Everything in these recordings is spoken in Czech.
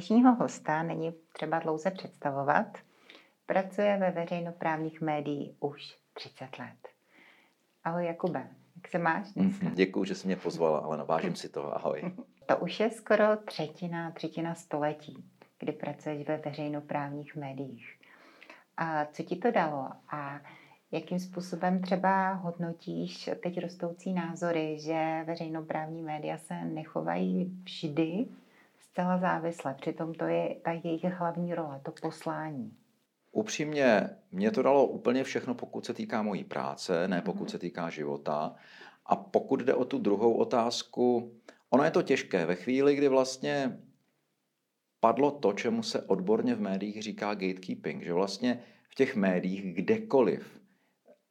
Dnešního hosta není třeba dlouze představovat. Pracuje ve veřejnoprávních médiích už 30 let. Ahoj Jakube, jak se máš dneska? Mhm, Děkuji, že jsi mě pozvala, ale navážím si toho. Ahoj. To už je skoro třetina, třetina století, kdy pracuješ ve veřejnoprávních médiích. A co ti to dalo? A jakým způsobem třeba hodnotíš teď rostoucí názory, že veřejnoprávní média se nechovají vždy zcela závisle. Přitom to je ta jejich hlavní role, to poslání. Upřímně, mě to dalo úplně všechno, pokud se týká mojí práce, ne pokud mhm. se týká života. A pokud jde o tu druhou otázku, ono je to těžké. Ve chvíli, kdy vlastně padlo to, čemu se odborně v médiích říká gatekeeping, že vlastně v těch médiích kdekoliv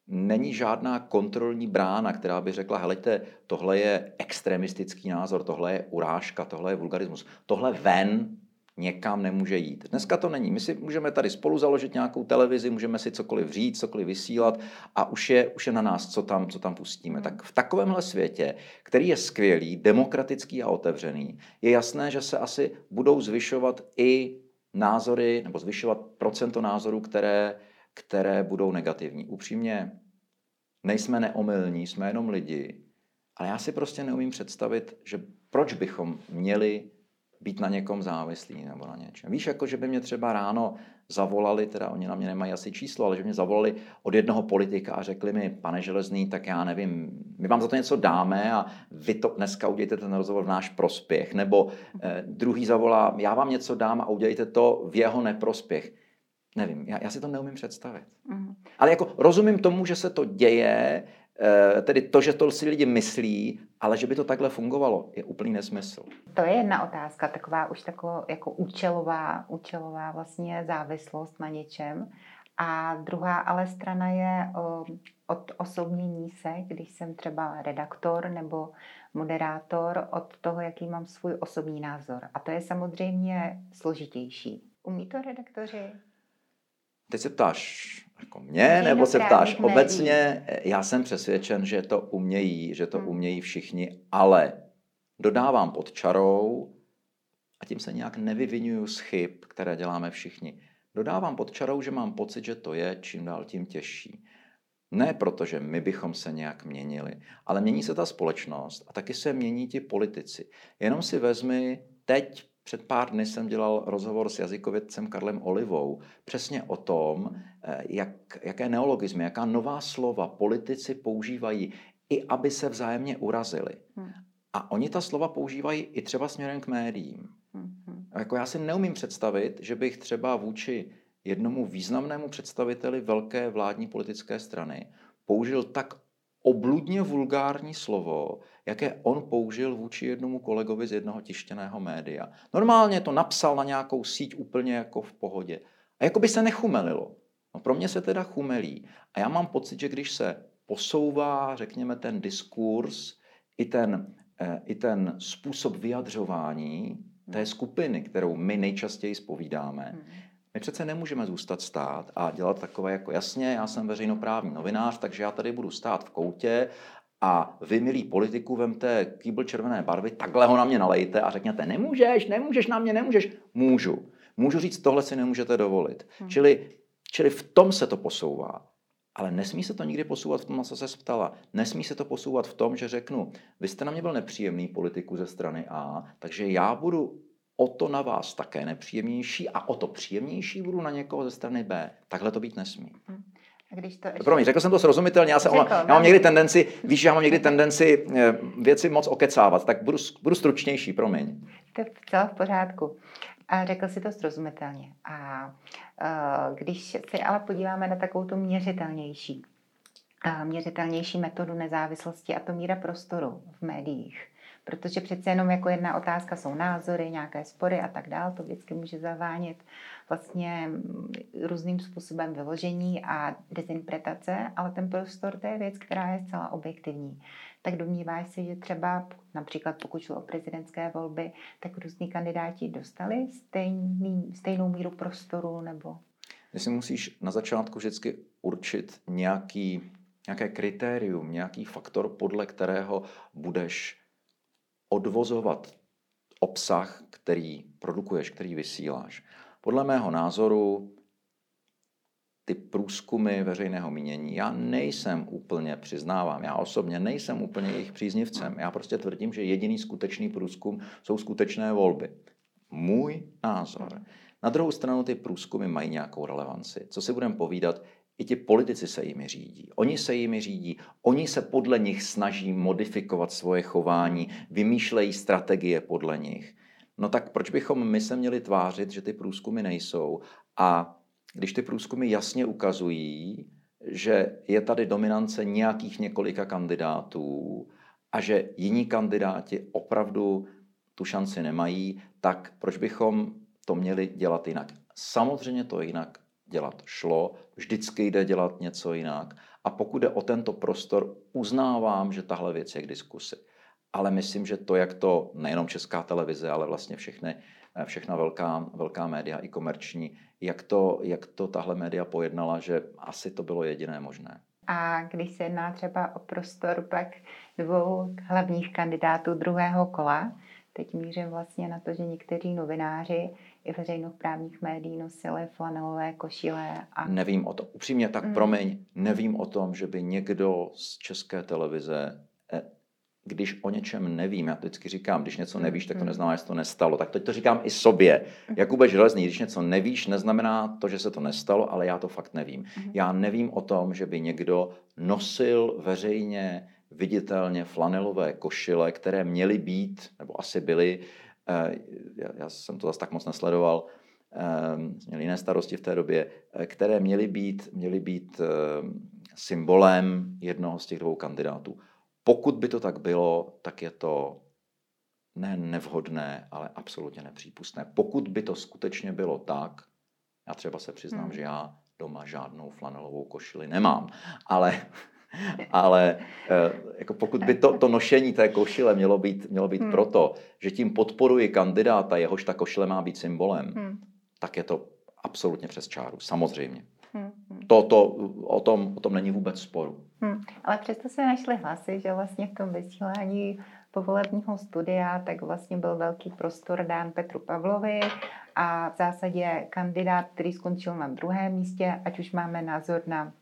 není žádná kontrolní brána, která by řekla, helejte, tohle je extremistický názor, tohle je urážka, tohle je vulgarismus. Tohle ven někam nemůže jít. Dneska to není. My si můžeme tady spolu založit nějakou televizi, můžeme si cokoliv říct, cokoliv vysílat a už je, už je na nás, co tam, co tam pustíme. Tak v takovémhle světě, který je skvělý, demokratický a otevřený, je jasné, že se asi budou zvyšovat i názory, nebo zvyšovat procento názorů, které které budou negativní. Upřímně, nejsme neomylní, jsme jenom lidi, ale já si prostě neumím představit, že proč bychom měli být na někom závislí nebo na něčem. Víš, jako že by mě třeba ráno zavolali, teda oni na mě nemají asi číslo, ale že mě zavolali od jednoho politika a řekli mi, pane Železný, tak já nevím, my vám za to něco dáme a vy to dneska udějte ten rozhovor v náš prospěch. Nebo eh, druhý zavolá, já vám něco dám a udějte to v jeho neprospěch. Nevím, já, já si to neumím představit. Mm. Ale jako rozumím tomu, že se to děje, eh, tedy to, že to si lidi myslí, ale že by to takhle fungovalo, je úplný nesmysl. To je jedna otázka, taková už taková jako účelová, účelová vlastně závislost na něčem. A druhá ale strana je o, od osobnění se, když jsem třeba redaktor nebo moderátor, od toho, jaký mám svůj osobní názor. A to je samozřejmě složitější. Umí to redaktoři? Teď se ptáš jako mě, nebo se ptáš obecně? Já jsem přesvědčen, že to umějí, že to hmm. umějí všichni, ale dodávám pod čarou, a tím se nějak nevyvinuju z chyb, které děláme všichni. Dodávám pod čarou, že mám pocit, že to je čím dál tím těžší. Ne proto, že my bychom se nějak měnili, ale mění se ta společnost a taky se mění ti politici. Jenom si vezmi teď před pár dny jsem dělal rozhovor s jazykovědcem Karlem Olivou přesně o tom, eh, jak, jaké neologizmy, jaká nová slova politici používají, i aby se vzájemně urazili. Hmm. A oni ta slova používají i třeba směrem k médiím. Hmm. Jako já si neumím představit, že bych třeba vůči jednomu významnému představiteli velké vládní politické strany použil tak obludně vulgární slovo, jaké on použil vůči jednomu kolegovi z jednoho tištěného média. Normálně to napsal na nějakou síť úplně jako v pohodě. A jako by se nechumelilo. No pro mě se teda chumelí. A já mám pocit, že když se posouvá, řekněme, ten diskurs, i ten, eh, i ten způsob vyjadřování té skupiny, kterou my nejčastěji spovídáme, hmm. My přece nemůžeme zůstat stát a dělat takové jako jasně, já jsem veřejnoprávní novinář, takže já tady budu stát v koutě a vy, milí politiku, vemte kýbl červené barvy, takhle ho na mě nalejte a řekněte, nemůžeš, nemůžeš na mě, nemůžeš. Můžu. Můžu říct, tohle si nemůžete dovolit. Hmm. Čili, čili v tom se to posouvá. Ale nesmí se to nikdy posouvat v tom, na co se ptala. Nesmí se to posouvat v tom, že řeknu, vy jste na mě byl nepříjemný politiku ze strany A, takže já budu o to na vás také nepříjemnější a o to příjemnější budu na někoho ze strany B. Takhle to být nesmí. Hmm. A když to ještě... Promiň, řekl jsem to srozumitelně, já, se řekl, já mám někdy tendenci, víš, já mám někdy tendenci eh, věci moc okecávat, tak budu, budu stručnější, promiň. To je v pořádku. A řekl si to srozumitelně. A uh, když se ale podíváme na takovou tu měřitelnější, uh, měřitelnější metodu nezávislosti a to míra prostoru v médiích, protože přece jenom jako jedna otázka jsou názory, nějaké spory a tak dál, to vždycky může zavánět vlastně různým způsobem vyložení a dezinterpretace, ale ten prostor to je věc, která je zcela objektivní. Tak domníváš si, že třeba například pokud šlo o prezidentské volby, tak různí kandidáti dostali stejný, stejnou míru prostoru nebo? Ty si musíš na začátku vždycky určit nějaký, nějaké kritérium, nějaký faktor, podle kterého budeš odvozovat obsah, který produkuješ, který vysíláš. Podle mého názoru ty průzkumy veřejného mínění, já nejsem úplně, přiznávám, já osobně nejsem úplně jejich příznivcem. Já prostě tvrdím, že jediný skutečný průzkum jsou skutečné volby. Můj názor. Na druhou stranu ty průzkumy mají nějakou relevanci. Co si budeme povídat, i ti politici se jimi řídí. Oni se jimi řídí, oni se podle nich snaží modifikovat svoje chování, vymýšlejí strategie podle nich. No tak proč bychom my se měli tvářit, že ty průzkumy nejsou a když ty průzkumy jasně ukazují, že je tady dominance nějakých několika kandidátů a že jiní kandidáti opravdu tu šanci nemají, tak proč bychom to měli dělat jinak? Samozřejmě to jinak dělat šlo, vždycky jde dělat něco jinak. A pokud jde o tento prostor, uznávám, že tahle věc je k diskusi. Ale myslím, že to, jak to nejenom česká televize, ale vlastně všechny, všechna velká, velká média i komerční, jak to, jak to tahle média pojednala, že asi to bylo jediné možné. A když se jedná třeba o prostor pak dvou hlavních kandidátů druhého kola, teď mířím vlastně na to, že někteří novináři i veřejnoprávních médií nosili flanelové košile. A... Nevím o tom. Upřímně, tak mm. promiň, nevím o tom, že by někdo z české televize eh, když o něčem nevím, já to vždycky říkám, když něco nevíš, tak to mm-hmm. neznamená, že se to nestalo. Tak teď to říkám i sobě. Mm-hmm. Jakube Železný, když něco nevíš, neznamená to, že se to nestalo, ale já to fakt nevím. Mm-hmm. Já nevím o tom, že by někdo nosil veřejně, viditelně flanelové košile, které měly být, nebo asi byly, eh, já jsem to zase tak moc nesledoval, eh, měli jiné starosti v té době, eh, které měly být, měly být symbolem jednoho z těch dvou kandidátů. Pokud by to tak bylo, tak je to ne nevhodné, ale absolutně nepřípustné. Pokud by to skutečně bylo tak, já třeba se přiznám, hmm. že já doma žádnou flanelovou košili nemám, ale, ale eh, jako pokud by to, to nošení té košile mělo být, mělo být hmm. proto, že tím podporuji kandidáta, jehož ta košile má být symbolem, hmm. tak je to absolutně přes čáru, samozřejmě. Hmm. To, to, o, tom, o tom není vůbec sporu. Hmm. Ale přesto se našly hlasy, že vlastně v tom vysílání povolebního studia, tak vlastně byl velký prostor dán Petru Pavlovi a v zásadě kandidát, který skončil na druhém místě, ať už máme názor na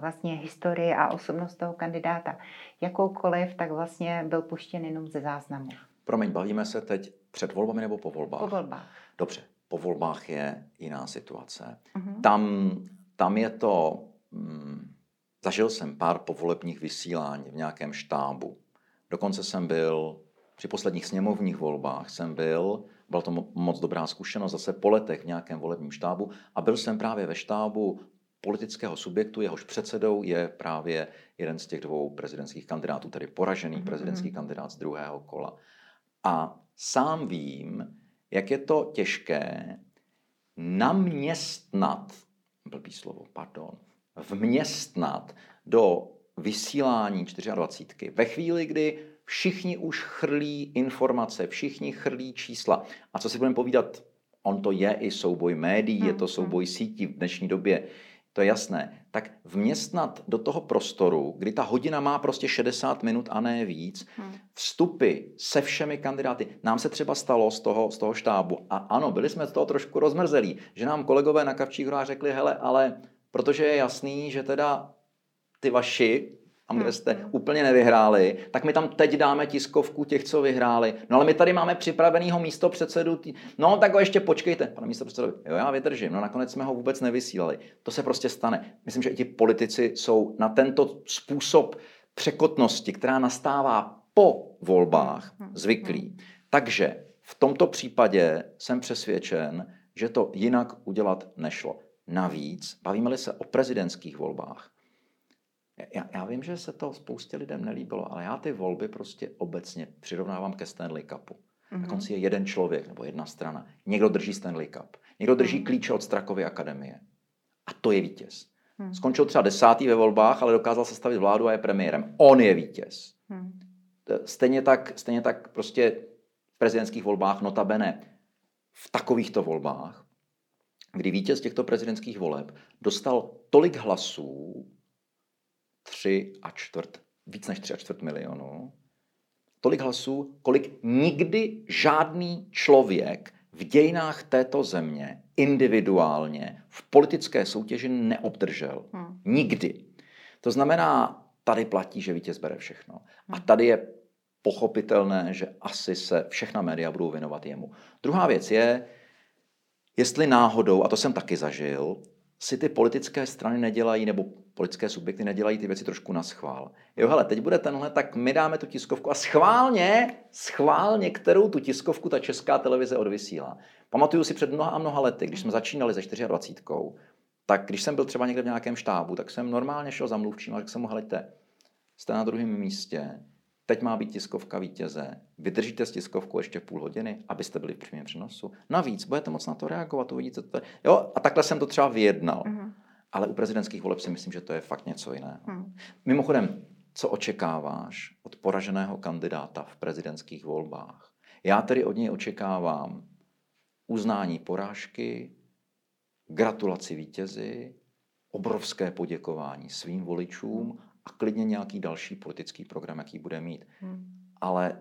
vlastně historii a osobnost toho kandidáta jakoukoliv, tak vlastně byl puštěn jenom ze záznamu. Promiň, bavíme se teď před volbami nebo po volbách? Po volbách. Dobře, po volbách je jiná situace. Uh-huh. Tam, tam je to... Mm, zažil jsem pár povolebních vysílání v nějakém štábu. Dokonce jsem byl při posledních sněmovních volbách jsem byl, byla to moc dobrá zkušenost, zase po letech v nějakém volebním štábu a byl jsem právě ve štábu politického subjektu, jehož předsedou je právě jeden z těch dvou prezidentských kandidátů, tedy poražený mm-hmm. prezidentský kandidát z druhého kola. A sám vím, jak je to těžké naměstnat, blbý slovo, pardon, vměstnat do vysílání 24. Ve chvíli, kdy všichni už chrlí informace, všichni chrlí čísla. A co si budeme povídat, on to je i souboj médií, je to hmm, souboj hmm. sítí v dnešní době to je jasné, tak vměstnat do toho prostoru, kdy ta hodina má prostě 60 minut a ne víc, hmm. vstupy se všemi kandidáty. Nám se třeba stalo z toho, z toho štábu, a ano, byli jsme z toho trošku rozmrzelí, že nám kolegové na Kavčích horách řekli, hele, ale protože je jasný, že teda ty vaši a kde jste hmm. úplně nevyhráli, tak my tam teď dáme tiskovku těch, co vyhráli. No ale my tady máme připravenýho místo předsedu. Tý... No tak ho ještě počkejte, pane místo předsedovi. Jo, já vydržím. No nakonec jsme ho vůbec nevysílali. To se prostě stane. Myslím, že i ti politici jsou na tento způsob překotnosti, která nastává po volbách, hmm. zvyklí. Takže v tomto případě jsem přesvědčen, že to jinak udělat nešlo. Navíc, bavíme-li se o prezidentských volbách, já, já vím, že se to spoustě lidem nelíbilo, ale já ty volby prostě obecně přirovnávám ke Stanley Cupu. Mm-hmm. Na konci je jeden člověk nebo jedna strana. Někdo drží Stanley Cup. Někdo drží mm-hmm. klíče od Strakovy akademie. A to je vítěz. Mm-hmm. Skončil třeba desátý ve volbách, ale dokázal sestavit vládu a je premiérem. On je vítěz. Mm-hmm. Stejně tak, stejně tak prostě v prezidentských volbách notabene v takovýchto volbách, kdy vítěz těchto prezidentských voleb dostal tolik hlasů, 3 a čtvrt, víc než 3 a čtvrt milionu. tolik hlasů, kolik nikdy žádný člověk v dějinách této země individuálně v politické soutěži neobdržel. Hmm. Nikdy. To znamená, tady platí, že vítěz bere všechno. A hmm. tady je pochopitelné, že asi se všechna média budou věnovat jemu. Druhá věc je, jestli náhodou, a to jsem taky zažil, si ty politické strany nedělají, nebo politické subjekty nedělají ty věci trošku na schvál. Jo, hele, teď bude tenhle, tak my dáme tu tiskovku a schválně, schválně, kterou tu tiskovku ta česká televize odvysílá. Pamatuju si před mnoha a mnoha lety, když jsme začínali ze 24, tak když jsem byl třeba někde v nějakém štábu, tak jsem normálně šel za mluvčím a řekl jsem mu, helejte, jste na druhém místě, teď má být tiskovka vítěze, vydržíte s tiskovkou ještě půl hodiny, abyste byli v přímém přenosu. Navíc budete moc na to reagovat, uvidíte to. Jo, a takhle jsem to třeba vyjednal. Uh-huh. Ale u prezidentských voleb si myslím, že to je fakt něco jiného. Uh-huh. Mimochodem, co očekáváš od poraženého kandidáta v prezidentských volbách? Já tedy od něj očekávám uznání porážky, gratulaci vítězi, obrovské poděkování svým voličům a klidně nějaký další politický program, jaký bude mít. Hmm. Ale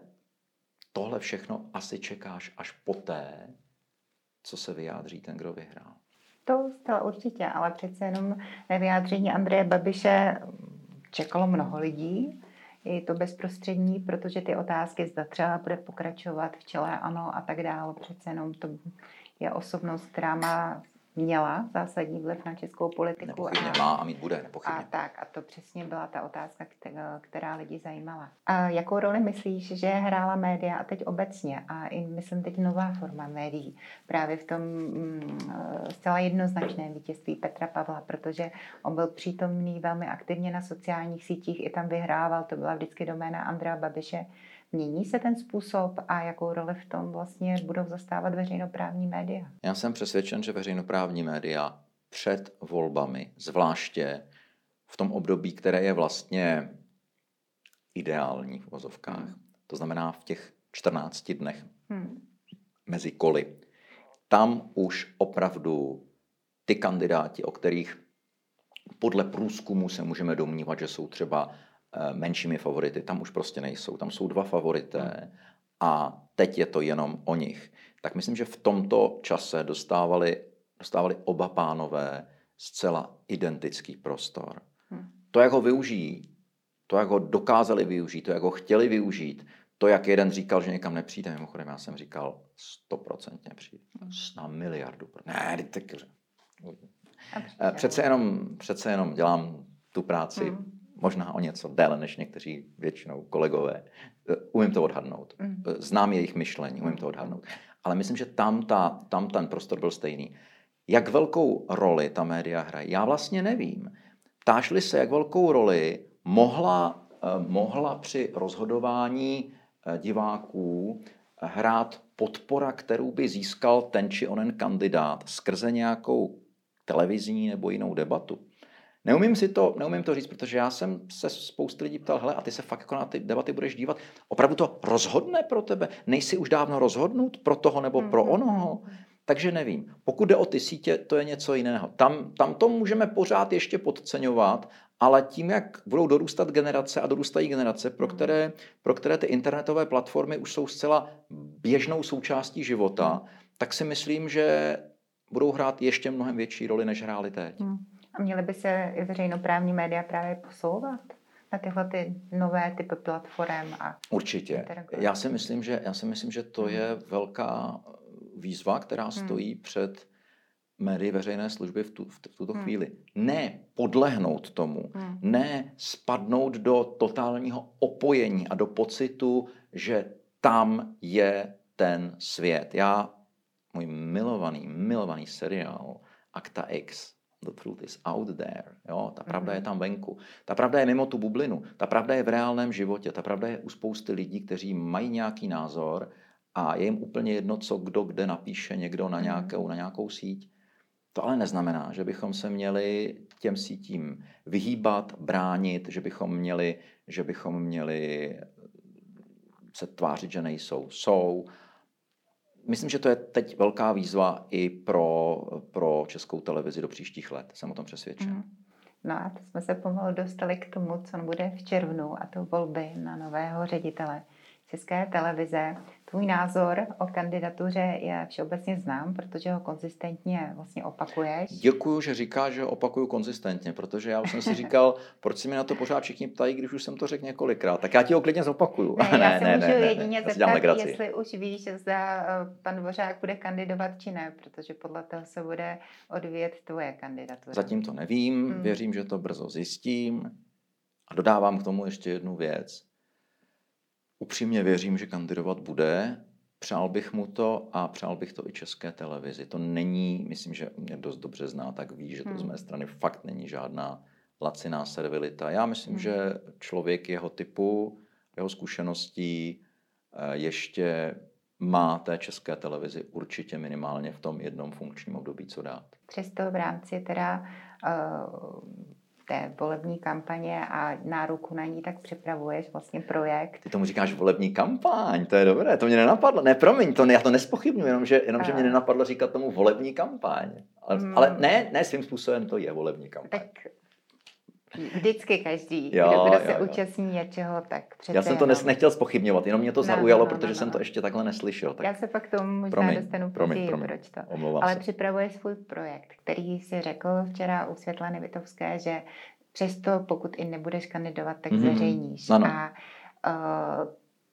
tohle všechno asi čekáš až poté, co se vyjádří ten, kdo vyhrál. To zcela určitě, ale přece jenom na vyjádření Andreje Babiše čekalo mnoho lidí. Je to bezprostřední, protože ty otázky zda třeba bude pokračovat v čele ano a tak dále. Přece jenom to je osobnost, která má měla zásadní vliv na českou politiku. Nepochybně a, má a mít bude, nepochybně. A tak, a to přesně byla ta otázka, která lidi zajímala. A jakou roli myslíš, že hrála média a teď obecně a i myslím teď nová forma médií právě v tom mm, zcela jednoznačném vítězství Petra Pavla, protože on byl přítomný velmi aktivně na sociálních sítích, i tam vyhrával, to byla vždycky doména Andrea Babiše, Mění se ten způsob a jakou roli v tom vlastně budou zastávat veřejnoprávní média? Já jsem přesvědčen, že veřejnoprávní média před volbami, zvláště v tom období, které je vlastně ideální v vozovkách, hmm. to znamená v těch 14 dnech hmm. mezi koly, tam už opravdu ty kandidáti, o kterých podle průzkumu se můžeme domnívat, že jsou třeba menšími favority. Tam už prostě nejsou. Tam jsou dva favorité a teď je to jenom o nich. Tak myslím, že v tomto čase dostávali, dostávali oba pánové zcela identický prostor. Hmm. To, jak ho využijí, to, jak ho dokázali využít, to, jak ho chtěli využít, to, jak jeden říkal, že někam nepřijde, mimochodem já jsem říkal, stoprocentně přijde, hmm. na miliardu. Ne, teď, eh, přece jenom, přece jenom dělám tu práci hmm možná o něco déle než někteří většinou kolegové. Eh, umím to odhadnout. Mm. Eh, znám jejich myšlení, umím to odhadnout. Ale myslím, že tam, ta, tam ten prostor byl stejný. Jak velkou roli ta média hrají? Já vlastně nevím. Ptášli se, jak velkou roli mohla, eh, mohla při rozhodování diváků hrát podpora, kterou by získal ten či onen kandidát skrze nějakou televizní nebo jinou debatu. Neumím si to, neumím to říct, protože já jsem se spousty lidí ptal, hele, a ty se fakt jako na ty debaty budeš dívat. Opravdu to rozhodne pro tebe? Nejsi už dávno rozhodnut pro toho nebo pro mm-hmm. onoho? Takže nevím. Pokud jde o ty sítě, to je něco jiného. Tam, tam to můžeme pořád ještě podceňovat, ale tím, jak budou dorůstat generace a dorůstají generace, pro mm. které, pro které ty internetové platformy už jsou zcela běžnou součástí života, mm. tak si myslím, že budou hrát ještě mnohem větší roli, než hráli teď. Hmm. A měly by se i veřejnoprávní média právě posouvat na tyhle ty nové typy platform a Určitě. Já si myslím, že, já si myslím, že to hmm. je velká výzva, která hmm. stojí hmm. před médii veřejné služby v, tu, v tuto hmm. chvíli. Ne podlehnout tomu, hmm. ne spadnout do totálního opojení a do pocitu, že tam je ten svět. Já, můj milovaný, milovaný seriál Akta X, The truth is out there. Jo? Ta pravda mm-hmm. je mhm. tam venku. Ta pravda je mimo tu bublinu. Ta pravda je v reálném životě. Ta pravda je u spousty lidí, kteří mají nějaký názor a je jim úplně jedno, co kdo kde napíše někdo na mhm. nějakou, na nějakou síť. To ale neznamená, že bychom se měli těm sítím vyhýbat, bránit, že bychom měli, že bychom měli se tvářit, že nejsou. Jsou myslím, že to je teď velká výzva i pro, pro českou televizi do příštích let. Jsem o tom přesvědčen. Mm. No a to jsme se pomalu dostali k tomu, co bude v červnu, a to volby na nového ředitele České televize. Tvůj názor o kandidatuře je všeobecně znám, protože ho konzistentně vlastně opakuješ. Děkuju, že říkáš, že ho opakuju konzistentně, protože já už jsem si říkal, proč si mi na to pořád všichni ptají, když už jsem to řekl několikrát. Tak já ti ho klidně zopakuju. Ne, já se ne, můžu ne, jedině ne, zeptat, jestli už víš, zda eh, pan Dvořák bude kandidovat či ne, protože podle toho se bude odvíjet tvoje kandidatura. Zatím to nevím, hmm. věřím, že to brzo zjistím. A dodávám k tomu ještě jednu věc upřímně věřím, že kandidovat bude. Přál bych mu to a přál bych to i české televizi. To není, myslím, že mě dost dobře zná, tak ví, že to hmm. z mé strany fakt není žádná laciná servilita. Já myslím, hmm. že člověk jeho typu, jeho zkušeností eh, ještě má té české televizi určitě minimálně v tom jednom funkčním období co dát. Přesto v rámci teda uh, té volební kampaně a náruku na ní, tak připravuješ vlastně projekt. Ty tomu říkáš volební kampaň, to je dobré, to mě nenapadlo. Ne, promiň, to ne, já to nespochybnuju, jenomže, jenomže mě nenapadlo říkat tomu volební kampaň. Ale, hmm. ale ne, ne, svým způsobem to je volební kampaň. Tak Vždycky každý, jo, kdo, kdo se jo, účastní něčeho, tak přece Já jsem to nes, nechtěl spochybňovat, jenom mě to no, zaujalo, no, no, protože no, jsem to ještě takhle neslyšel. Tak... Já se pak tomu možná promiň, dostanu později, proč to. Omlouvám Ale se. připravuje svůj projekt, který si řekl včera u Světlany Vitovské, že přesto pokud i nebudeš kandidovat, tak mm-hmm. zveřejníš. Ano. A uh,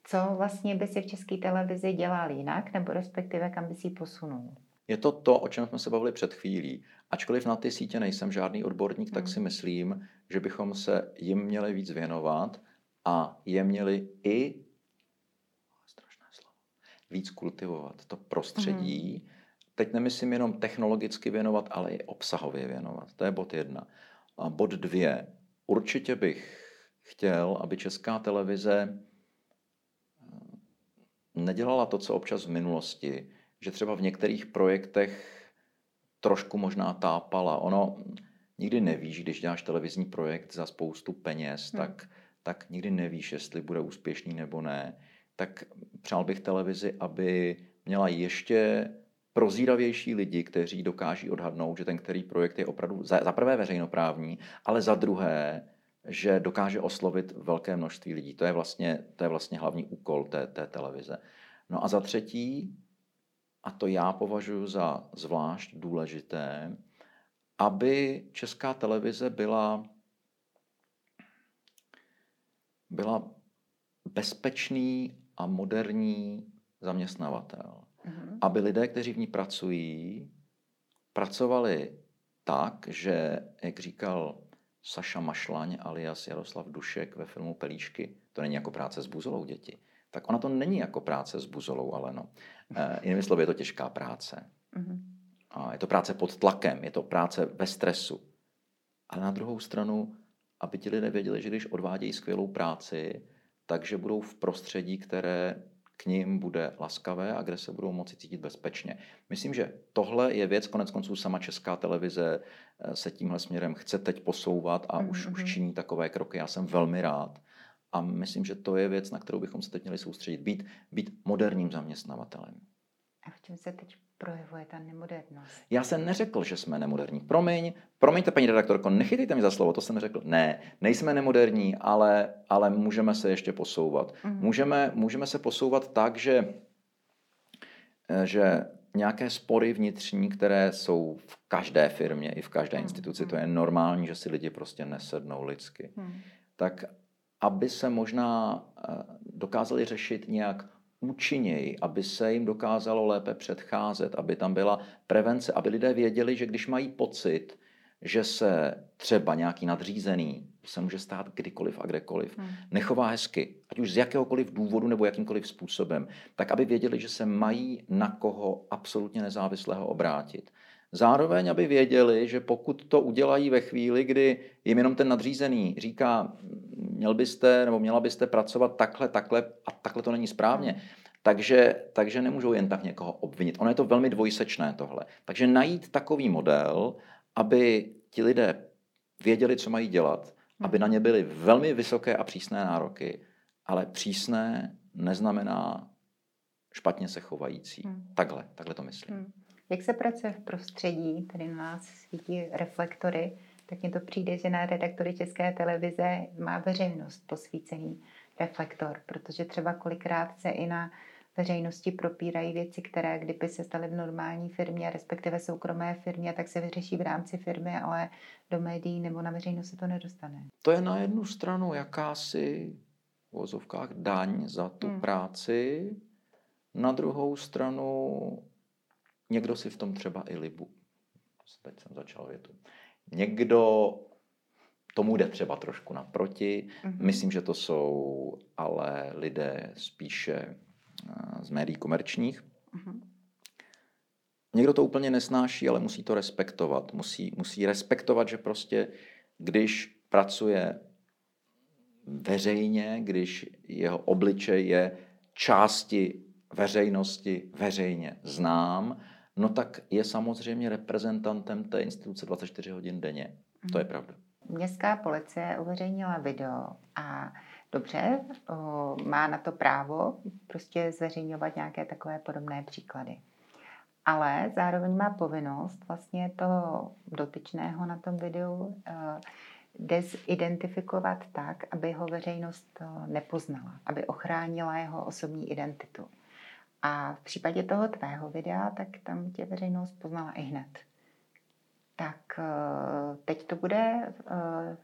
co vlastně by si v české televizi dělal jinak, nebo respektive kam by si posunul? Je to to, o čem jsme se bavili před chvílí. Ačkoliv na ty sítě nejsem žádný odborník, tak hmm. si myslím, že bychom se jim měli víc věnovat a je měli i strašné slovo, víc kultivovat. To prostředí, hmm. teď nemyslím jenom technologicky věnovat, ale i obsahově věnovat. To je bod jedna. A bod dvě. Určitě bych chtěl, aby česká televize eh, nedělala to, co občas v minulosti, že třeba v některých projektech trošku možná tápala. Ono nikdy nevíš, když děláš televizní projekt za spoustu peněz, hmm. tak, tak nikdy nevíš, jestli bude úspěšný nebo ne. Tak přál bych televizi, aby měla ještě prozíravější lidi, kteří dokáží odhadnout, že ten který projekt je opravdu za, za prvé veřejnoprávní, ale za druhé, že dokáže oslovit velké množství lidí. To je vlastně, to je vlastně hlavní úkol té, té televize. No a za třetí, a to já považuji za zvlášť důležité, aby česká televize byla, byla bezpečný a moderní zaměstnavatel. Mm-hmm. Aby lidé, kteří v ní pracují, pracovali tak, že, jak říkal Saša Mašlaň alias Jaroslav Dušek ve filmu Pelíšky, to není jako práce s buzolou děti, tak ona to není jako práce s buzolou, ale no. E, jinými slovy, je to těžká práce. Mm-hmm. A je to práce pod tlakem, je to práce ve stresu. Ale na druhou stranu, aby ti lidé věděli, že když odvádějí skvělou práci, takže budou v prostředí, které k ním bude laskavé a kde se budou moci cítit bezpečně. Myslím, že tohle je věc, konec konců sama česká televize eh, se tímhle směrem chce teď posouvat a mm-hmm. už, už mhm. činí takové kroky. Já jsem velmi rád. A myslím, že to je věc, na kterou bychom se teď měli soustředit. Být, být moderním zaměstnavatelem. A v čem se teď projevuje ta nemodernost? Já jsem neřekl, že jsme nemoderní. Promiň, promiňte, paní redaktorko, nechytejte mi za slovo, to jsem neřekl. Ne, nejsme nemoderní, ale, ale můžeme se ještě posouvat. Mm-hmm. Můžeme, můžeme se posouvat tak, že, eh, že nějaké spory vnitřní, které jsou v každé firmě i v každé mm-hmm. instituci, to je normální, že si lidi prostě nesednou lidsky. Mm-hmm. Tak aby se možná eh, dokázali řešit nějak účinněji, aby se jim dokázalo lépe předcházet, aby tam byla prevence, aby lidé věděli, že když mají pocit, že se třeba nějaký nadřízený, se může stát kdykoliv a kdekoliv, hmm. nechová hezky, ať už z jakéhokoliv důvodu nebo jakýmkoliv způsobem, tak aby věděli, že se mají na koho absolutně nezávislého obrátit. Zároveň, aby věděli, že pokud to udělají ve chvíli, kdy jim jenom ten nadřízený říká, měl byste nebo měla byste pracovat takhle, takhle a takhle to není správně, hmm. takže, takže nemůžou jen tak někoho obvinit. Ono je to velmi dvojsečné tohle. Takže najít takový model, aby ti lidé věděli, co mají dělat, aby na ně byly velmi vysoké a přísné nároky, ale přísné neznamená špatně se chovající. Hmm. Takhle, takhle to myslím. Hmm. Jak se pracuje v prostředí, tady na nás svítí reflektory, tak mně to přijde, že na redaktory České televize má veřejnost posvícený. reflektor, protože třeba kolikrát se i na veřejnosti propírají věci, které kdyby se staly v normální firmě, respektive soukromé firmě, tak se vyřeší v rámci firmy, ale do médií nebo na veřejnost se to nedostane. To je na jednu stranu jakási v vozovkách daň za tu hmm. práci, na druhou stranu někdo si v tom třeba i libu. Teď jsem začal větu. Někdo tomu jde třeba trošku naproti. Mm-hmm. Myslím, že to jsou ale lidé spíše z médií komerčních. Mm-hmm. Někdo to úplně nesnáší, ale musí to respektovat. Musí, musí respektovat, že prostě když pracuje veřejně, když jeho obličej je části veřejnosti veřejně znám, no tak je samozřejmě reprezentantem té instituce 24 hodin denně. Mm-hmm. To je mhm. pravda. Městská policie uveřejnila video a dobře, o, má na to právo prostě zveřejňovat nějaké takové podobné příklady. Ale zároveň má povinnost vlastně toho dotyčného na tom videu e, dezidentifikovat tak, aby ho veřejnost nepoznala, aby ochránila jeho osobní identitu. A v případě toho tvého videa, tak tam tě veřejnost poznala i hned. Tak e, teď to bude e,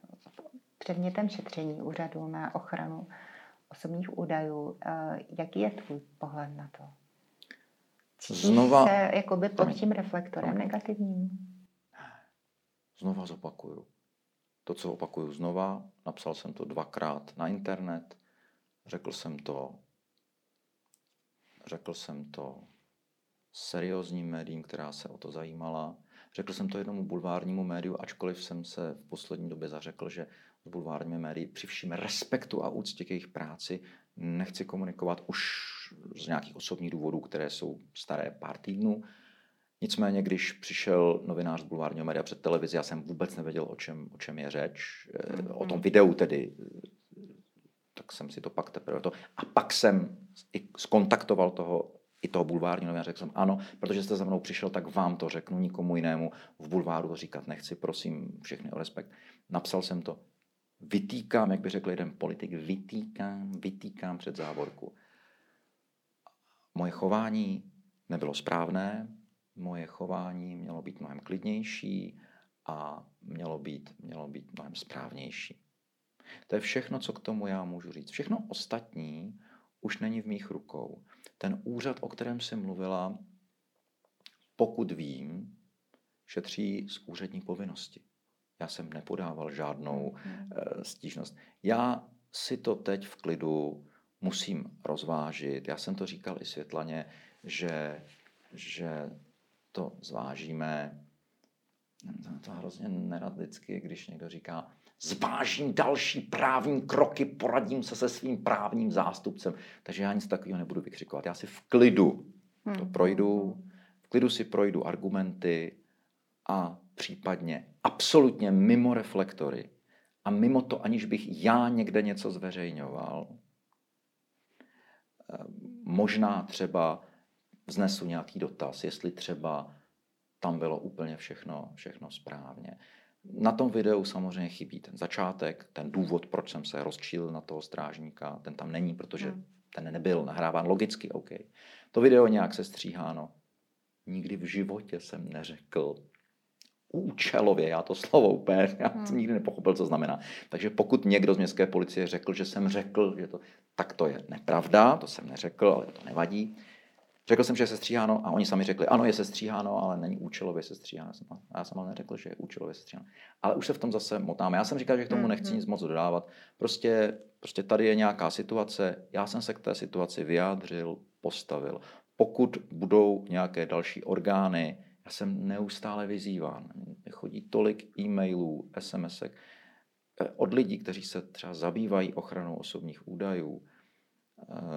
předmětem šetření úřadu na ochranu osobních údajů. Eh, jaký je tvůj pohled na to? Cítíš Znova... se jakoby pod tím reflektorem negativním? Znova zopakuju. To, co opakuju znova, napsal jsem to dvakrát na internet, řekl jsem to, řekl jsem to seriózním médiím, která se o to zajímala. Řekl jsem to jednomu bulvárnímu médiu, ačkoliv jsem se v poslední době zařekl, že s bulvárními médií při vším respektu a úctě k jejich práci nechci komunikovat už z nějakých osobních důvodů, které jsou staré pár týdnů. Nicméně, když přišel novinář z bulvárního média před televizi, já jsem vůbec nevěděl, o čem, o čem je řeč. Mm-hmm. O tom mhm. videu tedy, tak jsem si to pak teprve to. A pak jsem i skontaktoval toho i toho bulvárního novináře, řekl jsem ano, protože jste za mnou přišel, tak vám to řeknu, nikomu jinému v bulváru to říkat nechci, prosím všechny o respekt. Napsal jsem to vytýkám, jak by řekl jeden politik, vytýkám, vytýkám před závorku. Moje chování nebylo správné, moje chování mělo být mnohem klidnější a mělo být, mělo být mnohem správnější. To je všechno, co k tomu já můžu říct. Všechno ostatní už není v mých rukou. Ten úřad, o kterém jsem mluvila, pokud vím, šetří z úřední povinnosti. Já jsem nepodával žádnou hmm. stížnost. Já si to teď v klidu musím rozvážit. Já jsem to říkal i Světlaně, že, že to zvážíme. To, to hrozně nerad vždycky, když někdo říká, zvážím další právní kroky, poradím se se svým právním zástupcem. Takže já nic takového nebudu vykřikovat. Já si v klidu to hmm. projdu, v klidu si projdu argumenty a případně absolutně mimo reflektory a mimo to, aniž bych já někde něco zveřejňoval, eh, možná třeba vznesu nějaký dotaz, jestli třeba tam bylo úplně všechno, všechno správně. Na tom videu samozřejmě chybí ten začátek, ten důvod, proč jsem se rozčíl na toho strážníka, ten tam není, protože hmm. ten nebyl nahráván logicky, OK. To video nějak se stříháno. Nikdy v životě jsem neřekl, účelově, já to slovo úplně, já hmm. jsem nikdy nepochopil, co znamená. Takže pokud někdo z městské policie řekl, že jsem řekl, že to, tak to je nepravda, to jsem neřekl, ale to nevadí. Řekl jsem, že je sestříháno a oni sami řekli, ano, je sestříháno, ale není účelově sestříháno. Já jsem ale neřekl, že je účelově sestříháno. Ale už se v tom zase motáme. Já jsem říkal, že k tomu nechci hmm, nic moc dodávat. Prostě, prostě tady je nějaká situace, já jsem se k té situaci vyjádřil, postavil. Pokud budou nějaké další orgány, já jsem neustále vyzýván. Chodí tolik e-mailů, sms eh, od lidí, kteří se třeba zabývají ochranou osobních údajů,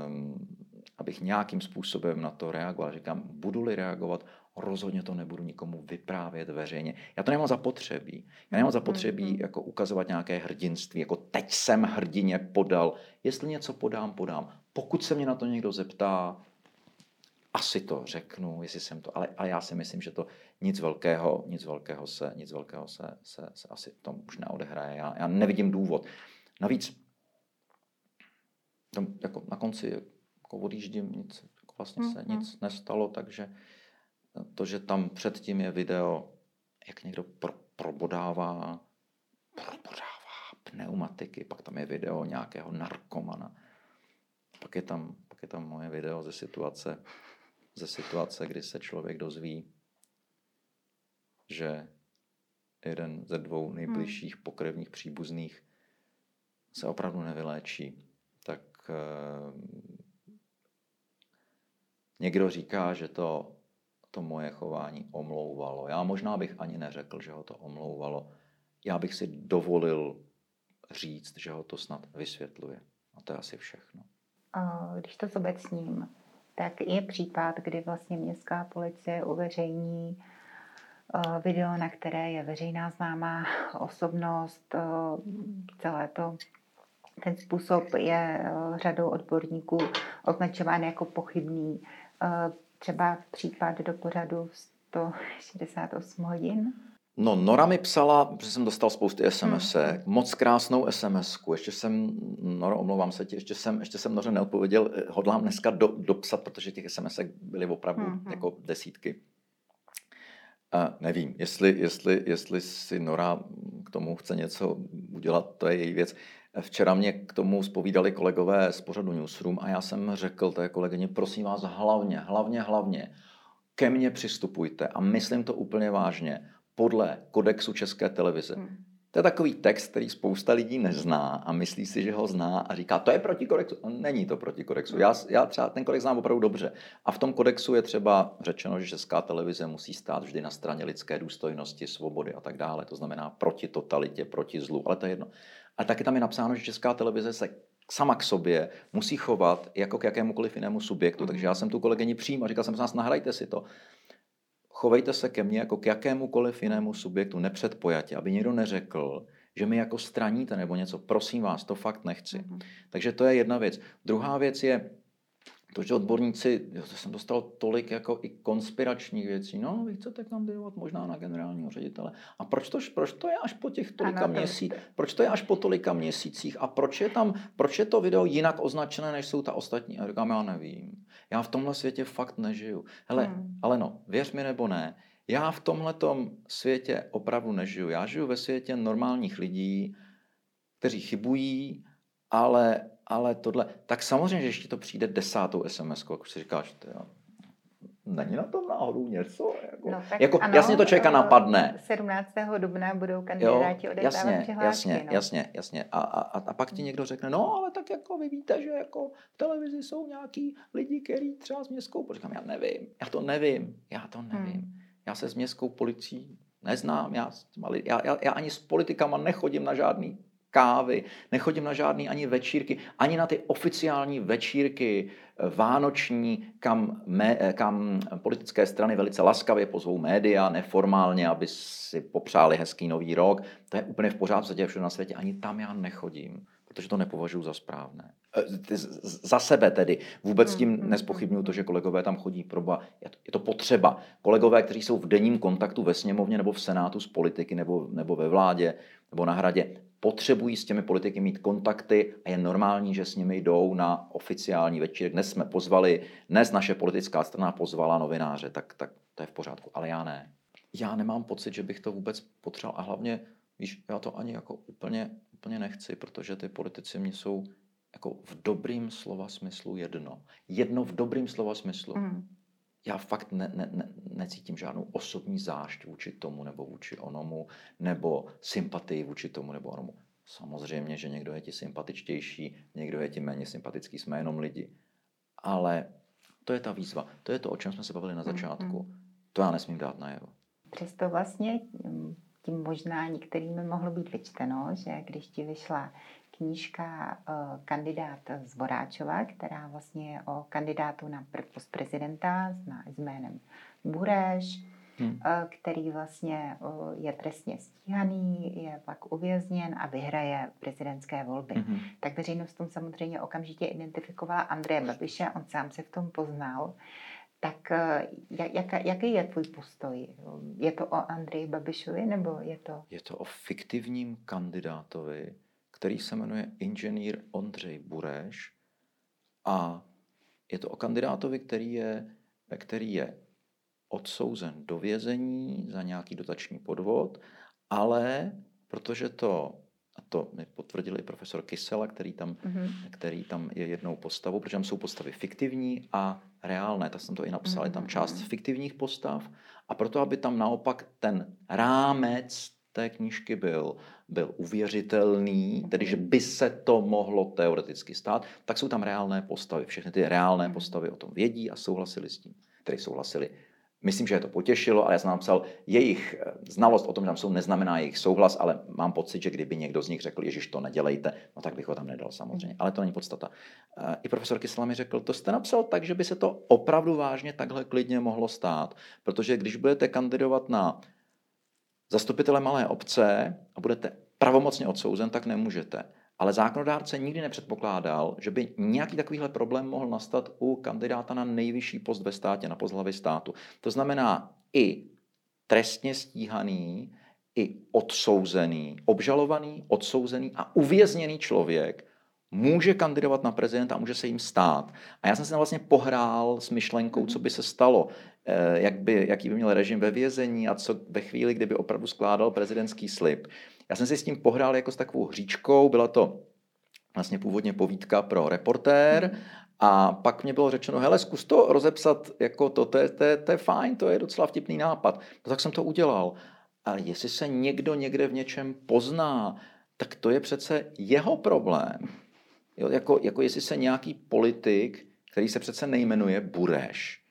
um, abych nějakým způsobem na to reagoval. Říkám, budu-li reagovat, rozhodně to nebudu nikomu vyprávět veřejně. Já to nemám zapotřebí. Já nemám zapotřebí mm-hmm. jako ukazovat nějaké hrdinství, jako teď jsem hrdině podal. Jestli něco podám, podám. Pokud se mě na to někdo zeptá, asi to řeknu, jestli jsem to, ale, ale já si myslím, že to nic velkého, nic velkého se, nic velkého se, se, se asi tom už neodehraje. Já, já nevidím důvod. Navíc tam jako na konci jako odjíždím, nic, jako vlastně se mm-hmm. nic nestalo, takže to, že tam předtím je video, jak někdo pro, probodává, probodává pneumatiky, pak tam je video nějakého narkomana, pak je tam, pak je tam moje video ze situace, ze situace, kdy se člověk dozví, že jeden ze dvou nejbližších hmm. pokrevních příbuzných se opravdu nevyléčí, tak eh, někdo říká, že to, to moje chování omlouvalo. Já možná bych ani neřekl, že ho to omlouvalo. Já bych si dovolil říct, že ho to snad vysvětluje. A to je asi všechno. Když to zobecním, tak je případ, kdy vlastně městská policie uveřejní Eh, video, na které je veřejná známá osobnost. Eh, celé to, ten způsob je eh, řadou odborníků označován jako pochybný. Třeba případ do pořadu 168 hodin. No, Nora mi psala, že jsem dostal spousty SMS, hmm. moc krásnou sms. Ještě jsem, Nora, omlouvám se ti, ještě jsem, ještě jsem Noře neodpověděl, hodlám dneska do, dopsat, protože těch SMS byly opravdu hmm. jako desítky. A nevím, jestli, jestli, jestli si Nora k tomu chce něco udělat, to je její věc. Včera mě k tomu spovídali kolegové z pořadu Newsroom a já jsem řekl té kolegyně, prosím vás, hlavně, hlavně, hlavně, ke mně přistupujte a myslím to úplně vážně, podle kodexu České televize. Hmm. To je takový text, který spousta lidí nezná a myslí si, že ho zná a říká, to je proti kodexu. Není to proti kodexu. Já, já třeba ten kodex znám opravdu dobře. A v tom kodexu je třeba řečeno, že Česká televize musí stát vždy na straně lidské důstojnosti, svobody a tak dále. To znamená proti totalitě, proti zlu, ale to je jedno. A taky tam je napsáno, že Česká televize se sama k sobě musí chovat jako k jakémukoliv jinému subjektu. Takže já jsem tu kolegyni přijímal, říkal jsem, nás nahrajte si to chovejte se ke mně jako k jakémukoliv jinému subjektu nepředpojatě, aby někdo neřekl, že mi jako straníte nebo něco. Prosím vás, to fakt nechci. Mm-hmm. Takže to je jedna věc. Druhá věc je, to, že odborníci, já jsem dostal tolik jako i konspiračních věcí, no vy chcete kandidovat možná na generálního ředitele. A proč to, proč to je až po těch tolika měsících, proč to je až po tolika měsících a proč je tam, proč je to video jinak označené, než jsou ta ostatní? A říkám, já nevím. Já v tomhle světě fakt nežiju. Hele, hmm. ale no, věř mi nebo ne, já v tomhle světě opravdu nežiju. Já žiju ve světě normálních lidí, kteří chybují, ale ale tohle, tak samozřejmě, že ještě to přijde desátou SMS, jak si říkáš, tyjo, není na tom náhodou něco? Jako, no, jako ano, jasně to člověka napadne. 17. dubna budou kandidáti odevzdávat jasně, přihlášky. Jasně, no. jasně, jasně. A, a, a pak ti hmm. někdo řekne, no ale tak jako vy víte, že jako v televizi jsou nějaký lidi, kteří třeba s městskou, říkám, já nevím, já to nevím, já to nevím. Hmm. Já se s městskou policií neznám, já, já, já, já ani s politikama nechodím na žádný kávy, nechodím na žádný ani večírky, ani na ty oficiální večírky eh, vánoční, kam, mé, eh, kam politické strany velice laskavě pozvou média, neformálně, aby si popřáli hezký nový rok. To je úplně v pořádku, co všude na světě. Ani tam já nechodím, protože to nepovažuji za správné. Eh, za sebe tedy. Vůbec tím hmm, hmm, nespochybnuju hmm. to, že kolegové tam chodí. Proba. Je to potřeba. Kolegové, kteří jsou v denním kontaktu ve sněmovně nebo v senátu s politiky nebo, nebo ve vládě nebo na hradě, potřebují s těmi politiky mít kontakty a je normální, že s nimi jdou na oficiální večírek. Dnes jsme pozvali, dnes naše politická strana pozvala novináře, tak, tak to je v pořádku, ale já ne. Já nemám pocit, že bych to vůbec potřeboval a hlavně, víš, já to ani jako úplně, úplně nechci, protože ty politici mě jsou jako v dobrým slova smyslu jedno. Jedno v dobrým slova smyslu. Mm já fakt ne, ne, ne, necítím žádnou osobní zášť vůči tomu nebo vůči onomu, nebo sympatii vůči tomu nebo onomu. Samozřejmě, že někdo je ti sympatičtější, někdo je ti méně sympatický, jsme jenom lidi. Ale to je ta výzva, to je to, o čem jsme se bavili na mm-hmm. začátku. To já nesmím dát najevo. Přesto vlastně tím možná některými mohlo být vyčteno, že když ti vyšla knížka eh, Kandidát z Voráčova, která vlastně je o kandidátu na post prezidenta s jménem Bureš, hmm. Eh, který vlastně eh, je trestně stíhaný, je pak uvězněn a vyhraje prezidentské volby. Hmm. Tak veřejnost v tom samozřejmě okamžitě identifikovala Andreje Babiše, on sám se v tom poznal. Tak jak, jaký je tvůj postoj? Je to o Andreji Babišovi nebo je to... Je to o fiktivním kandidátovi, který se jmenuje inženýr Ondřej Bureš A je to o kandidátovi, který je, který je odsouzen do vězení za nějaký dotační podvod, ale protože to, a to mi potvrdil i profesor Kysela, který tam, mm-hmm. který tam je jednou postavou, protože tam jsou postavy fiktivní a reálné, tak jsem to i napsal, mm-hmm. je tam část mhm. fiktivních postav a proto, aby tam naopak ten rámec té knížky byl, byl uvěřitelný, tedy že by se to mohlo teoreticky stát, tak jsou tam reálné postavy. Všechny ty reálné mhm. postavy o tom vědí a souhlasili s tím. Tedy souhlasili Myslím, že je to potěšilo, ale já jsem napsal, jejich eh, znalost o tom, že tam jsou, neznamená jejich souhlas, ale mám pocit, že kdyby někdo z nich řekl, Ježíš, to nedělejte, no tak bych ho tam nedal samozřejmě. Ale to není podstata. Eh, I profesor Kysela mi řekl, to jste napsal tak, že by se to opravdu vážně takhle klidně mohlo stát, protože když budete kandidovat na zastupitele malé obce a budete pravomocně odsouzen, tak nemůžete. Ale zákonodárce nikdy nepředpokládal, že by nějaký takovýhle problém mohl nastat u kandidáta na nejvyšší post ve státě, na post hlavy státu. To znamená i trestně stíhaný, i odsouzený, obžalovaný, odsouzený a uvězněný člověk může kandidovat na prezidenta a může se jim stát. A já jsem se vlastně pohrál s myšlenkou, co by se stalo, eh, jak by, jaký by měl režim ve vězení a co ve chvíli, kdyby opravdu skládal prezidentský slib. Já jsem si s tím pohrál jako s takovou hříčkou, byla to vlastně původně povídka pro reportér a pak mě bylo řečeno, hele, zkus to rozepsat jako to, to je, to, je, to je fajn, to je docela vtipný nápad. No tak jsem to udělal. Ale jestli se někdo někde v něčem pozná, tak to je přece jeho problém. Jo, jako, jako jestli se nějaký politik, který se přece nejmenuje Bureš,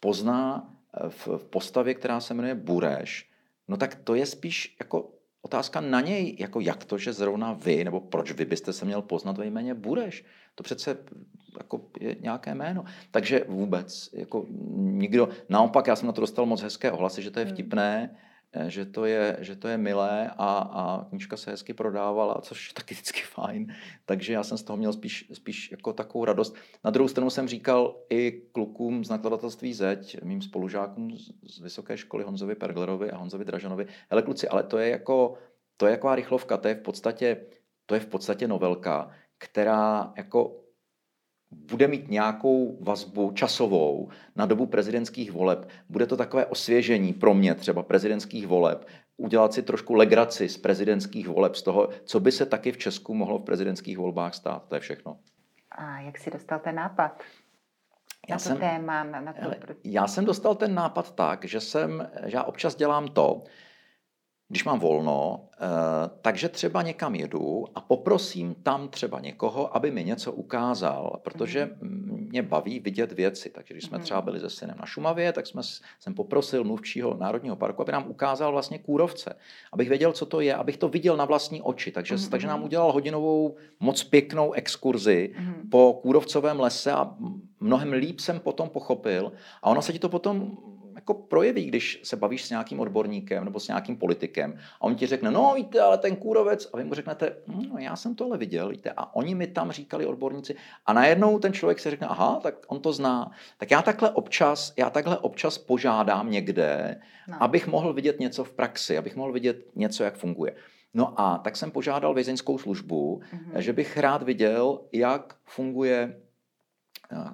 pozná v, v postavě, která se jmenuje Bureš, no tak to je spíš jako otázka na něj, jako jak to, že zrovna vy, nebo proč vy byste se měl poznat ve jméně Bureš. To přece jako je nějaké jméno. Takže vůbec, jako nikdo, naopak já jsem na to dostal moc hezké ohlasy, že to je hmm. vtipné, hmm že to je, že to je milé a, a knížka se hezky prodávala, což je taky vždycky fajn. Takže já jsem z toho měl spíš, spíš jako takovou radost. Na druhou stranu jsem říkal i klukům z nakladatelství Zeď, mým spolužákům z vysoké školy Honzovi Perglerovi a Honzovi Dražanovi, hele kluci, ale to je jako, to je jako rychlovka, to je v podstatě, to je v podstatě novelka, která jako bude mít nějakou vazbu časovou na dobu prezidentských voleb. Bude to takové osvěžení pro mě třeba prezidentských voleb, udělat si trošku legraci z prezidentských voleb, z toho, co by se taky v Česku mohlo v prezidentských volbách stát. To je všechno. A jak si dostal ten nápad? Já na to jsem, téma, na, to... Já jsem dostal ten nápad tak, že, jsem, že já občas dělám to, když mám volno, takže třeba někam jedu a poprosím tam třeba někoho, aby mi něco ukázal, protože mhm. mě baví vidět věci. Takže když jsme mhm. třeba byli se synem na Šumavě, tak jsme, jsem poprosil mluvčího Národního parku, aby nám ukázal vlastně kůrovce, abych věděl, co to je, abych to viděl na vlastní oči. Takže, mm-hmm. takže nám mhm. udělal hodinovou moc pěknou exkurzi mm-hmm. po kůrovcovém lese a mnohem líp jsem potom pochopil. A ono se ti to potom jako projeví, když se bavíš s nějakým odborníkem nebo s nějakým politikem a on ti řekne, no víte, ale ten kůrovec, a vy mu řeknete, hm, no já jsem to ale viděl, víte, a oni mi tam říkali odborníci a najednou ten člověk si řekne, aha, tak on to zná. Tak já takhle občas, já takhle občas požádám někde, no. abych mohl vidět něco v praxi, abych mohl vidět něco, jak funguje. No a tak jsem požádal vězeňskou službu, mm-hmm. že bych rád viděl, jak funguje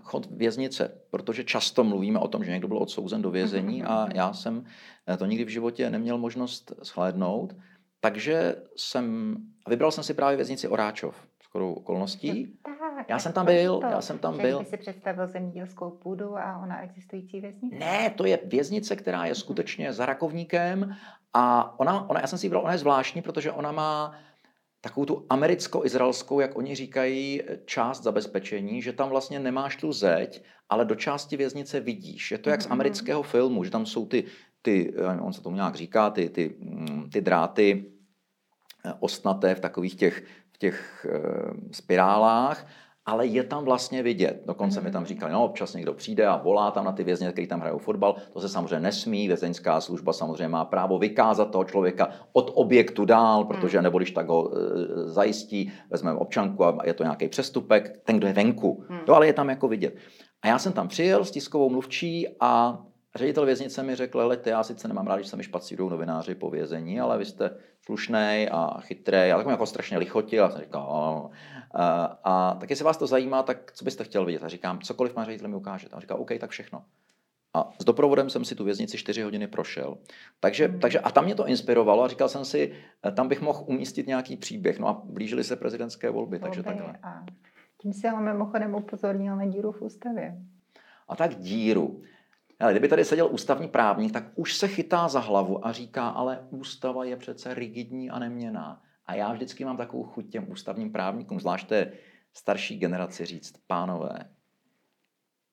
chod věznice, protože často mluvíme o tom, že někdo byl odsouzen do vězení a já jsem eh, to nikdy v životě neměl možnost shlédnout, takže jsem, vybral jsem si právě věznici Oráčov, skoro okolností. Tak, já jsem tam byl, to, já jsem tam byl. si představil zemědělskou půdu a ona existující věznice? Ne, to je věznice, která je skutečně za rakovníkem a ona, ona já jsem si vybral, ona je zvláštní, protože ona má takovou tu americko-izraelskou, jak oni říkají, část zabezpečení, že tam vlastně nemáš tu zeď, ale do části věznice vidíš. Je to jak z mhm, amerického filmu, že tam jsou ty, ty on se tomu nějak říká, ty, ty, mm, ty dráty eh, ostnaté v takových těch, v těch eh, spirálách ale je tam vlastně vidět. Dokonce mi tam mhm. říkali, no občas někdo přijde a volá tam na ty vězně, kteří tam hrajou fotbal. To se samozřejmě nesmí, vězeňská služba samozřejmě má právo vykázat toho člověka od objektu dál, protože mhm. nebo když tak ho e, zajistí, vezmeme občanku a je to nějaký přestupek, ten, kdo je venku. Hmm. To ale je tam jako vidět. A já jsem tam přijel s tiskovou mluvčí a ředitel věznice mi řekl, lete, já sice nemám rád, když se mi špacírují novináři po vězení, ale vy jste slušný a chytrý, ale jako strašně lichotil. A jsem říkal, a, a tak jestli vás to zajímá, tak co byste chtěl vidět? A říkám, cokoliv má ředitel mi ukáže. A on říká, OK, tak všechno. A s doprovodem jsem si tu věznici 4 hodiny prošel. Takže, mm. takže a tam mě to inspirovalo a říkal jsem si, tam bych mohl umístit nějaký příběh. No a blížily se prezidentské volby, takže takhle. A tím se ho mimochodem upozornil na díru v ústavě. A tak díru. Ale kdyby tady seděl ústavní právník, tak už se chytá za hlavu a říká, ale ústava je přece rigidní a neměná. A já vždycky mám takovou chuť těm ústavním právníkům, zvlášť té starší generaci říct, pánové,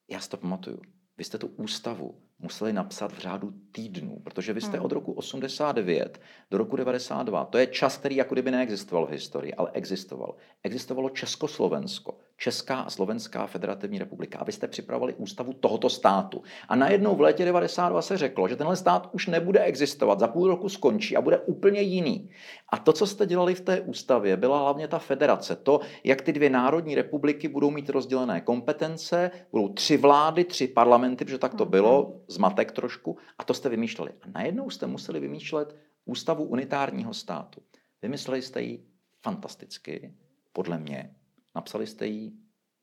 já si to pamatuju, vy jste tu ústavu museli napsat v řádu týdnů, protože vy jste hmm. od roku 89 do roku 92, to je čas, který jako kdyby neexistoval v historii, ale existoval. Existovalo Československo, Česká a Slovenská federativní republika. A vy jste připravovali ústavu tohoto státu. A najednou v létě 92 se řeklo, že tenhle stát už nebude existovat, za půl roku skončí a bude úplně jiný. A to, co jste dělali v té ústavě, byla hlavně ta federace. To, jak ty dvě národní republiky budou mít rozdělené kompetence, budou tři vlády, tři parlamenty, protože tak to bylo, mhm. Zmatek trošku, a to jste vymýšleli. A najednou jste museli vymýšlet ústavu unitárního státu. Vymysleli jste ji fantasticky, podle mě, Napsali jste ji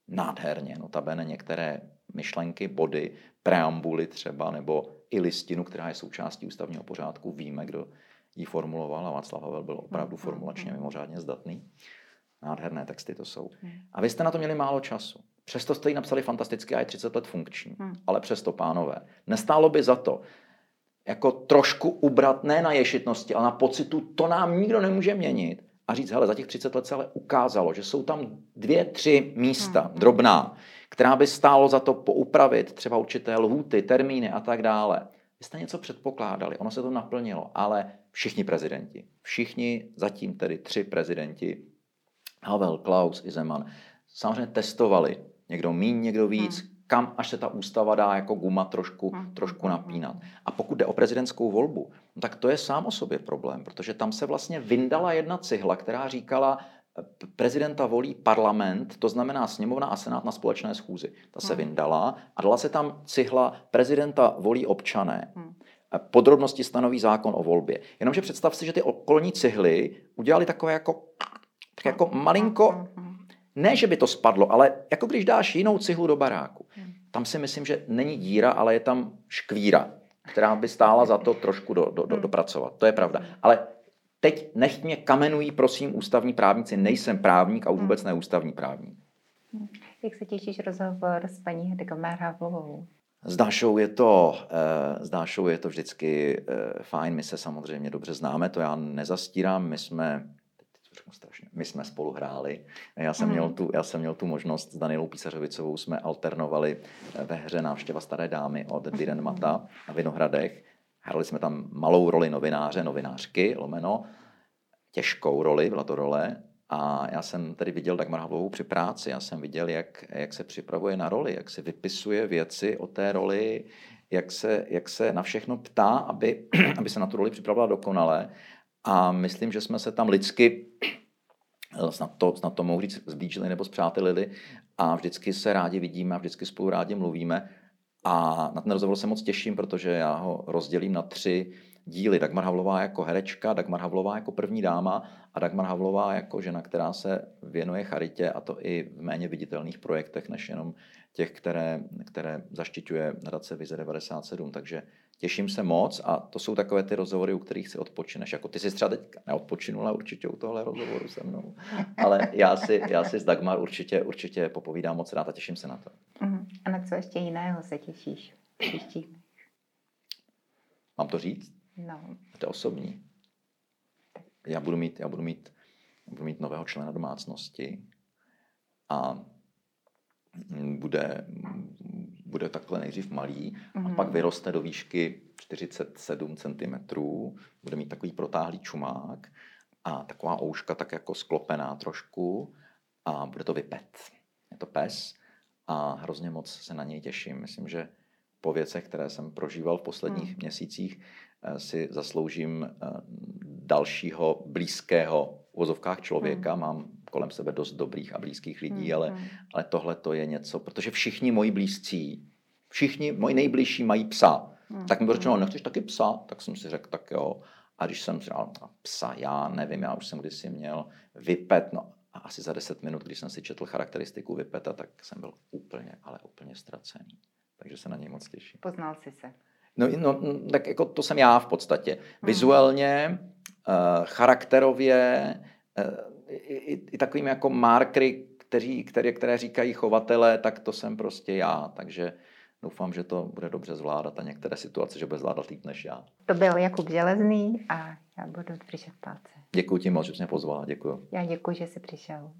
nádherně, notabene některé myšlenky, body, preambuly třeba, nebo i listinu, která je součástí ústavního pořádku. Víme, kdo ji formuloval a Václav Havel byl opravdu formulačně mm. mimořádně zdatný. Nádherné texty to jsou. A vy jste na to měli málo času. Přesto jste ji napsali fantasticky a je 30 let funkční. Ale přesto, pánové, nestálo by za to, jako trošku ubrat ne na ješitnosti, ale na pocitu, to nám nikdo nemůže měnit a říct, hele, za těch 30 let se ale ukázalo, že jsou tam dvě, tři místa, hmm. drobná, která by stálo za to poupravit, třeba určité lhůty, termíny a tak dále. Vy jste něco předpokládali, ono se to naplnilo, ale všichni prezidenti, všichni zatím tedy tři prezidenti, Havel, Klaus i Zeman, samozřejmě testovali, někdo míň, někdo víc, hmm kam až se ta ústava dá jako guma trošku, hmm. trošku napínat. A pokud jde o prezidentskou volbu, no tak to je sám o sobě problém, protože tam se vlastně vyndala jedna cihla, která říkala, prezidenta volí parlament, to znamená sněmovna a senát na společné schůzi. Ta se hmm. vyndala a dala se tam cihla prezidenta volí občané. Hmm. Podrobnosti stanoví zákon o volbě. Jenomže představ si, že ty okolní cihly udělali takové jako, tak jako malinko ne, že by to spadlo, ale jako když dáš jinou cihlu do baráku. Hmm. Tam si myslím, že není díra, ale je tam škvíra, která by stála za to trošku do, do, do, hmm. dopracovat. To je pravda. Hmm. Ale teď nech mě kamenují, prosím, ústavní právníci. Nejsem právník a už vůbec ne ústavní právník. Jak se těšíš rozhovor s paní Hedegomár Havlovou? S Dášou je to, s Dášou je to vždycky fajn, my se samozřejmě dobře známe, to já nezastírám, my jsme řeknu strašně. My jsme spolu hráli. Já jsem, mm. měl tu, já jsem měl tu možnost s Danielou Písařovicovou, jsme alternovali ve hře Návštěva staré dámy od Diren mhm. Mata na Vinohradech. Hráli jsme tam malou roli novináře, novinářky, lomeno, těžkou roli, byla to role, a já jsem tedy viděl Dagmar Havlovou při práci, já jsem viděl, jak, jak se připravuje na roli, jak se vypisuje věci o té roli, jak se, jak se na všechno ptá, aby, aby se na tu roli připravila dokonale. A myslím, že jsme se tam lidsky, eh, snad to, snad to mohu říct, zblížili nebo zpřátelili a vždycky se rádi vidíme a vždycky spolu rádi mluvíme. A na ten rozhovor se moc těším, protože já ho rozdělím na tři díly. Dagmar Havlová jako herečka, Dagmar Havlová jako první dáma a Dagmar Havlová jako žena, která se věnuje charitě a to i v méně viditelných projektech, než jenom těch, které, které zaštiťuje nadace Vize 97. Takže těším se moc a to jsou takové ty rozhovory, u kterých si odpočineš. Jako ty jsi třeba teď neodpočinula určitě u tohle rozhovoru se mnou, ale já si, já si s Dagmar určitě, určitě popovídám moc rád a těším se na to. Uh-huh. A na co ještě jiného se těšíš? Příští. Mám to říct? No. To je osobní. Já budu mít, já budu mít, budu mít nového člena domácnosti a bude, bude takhle nejdřív malý mm-hmm. a mhm. pak vyroste do výšky 47 cm, bude mít takový protáhlý čumák a taková ouška tak jako sklopená trošku a bude to vypet. Je to pes a hrozně moc se na něj těším. Myslím, že po věcech, které jsem prožíval v posledních mm. měsících, eh, si zasloužím eh, dalšího blízkého v vozovkách člověka. Mm. Mám kolem sebe dost dobrých a blízkých lidí, mm. ale, mm. ale tohle to je něco, protože všichni moji blízcí, všichni moji nejbližší mají psa. Mm. Tak mi bylo řečeno, nechceš taky psa? Tak jsem si řekl, tak jo. A když jsem říkal, psa, já nevím, já už jsem kdysi měl vypet, no A asi za 10 minut, když jsem si četl charakteristiku Vypeta, tak jsem byl úplně, ale úplně ztracený. Takže se na něj moc těším. Poznal jsi se. No, no tak jako to jsem já v podstatě. Hmm. Vizuálně, uh, charakterově, uh, i, i, i takovými jako markery, kteří, které, které říkají chovatele, tak to jsem prostě já. Takže doufám, že to bude dobře zvládat a některé situace, že bude zvládat líp než já. To byl Jakub Železný a já budu držet palce. Děkuji ti moc, že jsi mě pozvala. Děkuji. Já děkuji, že jsi přišel.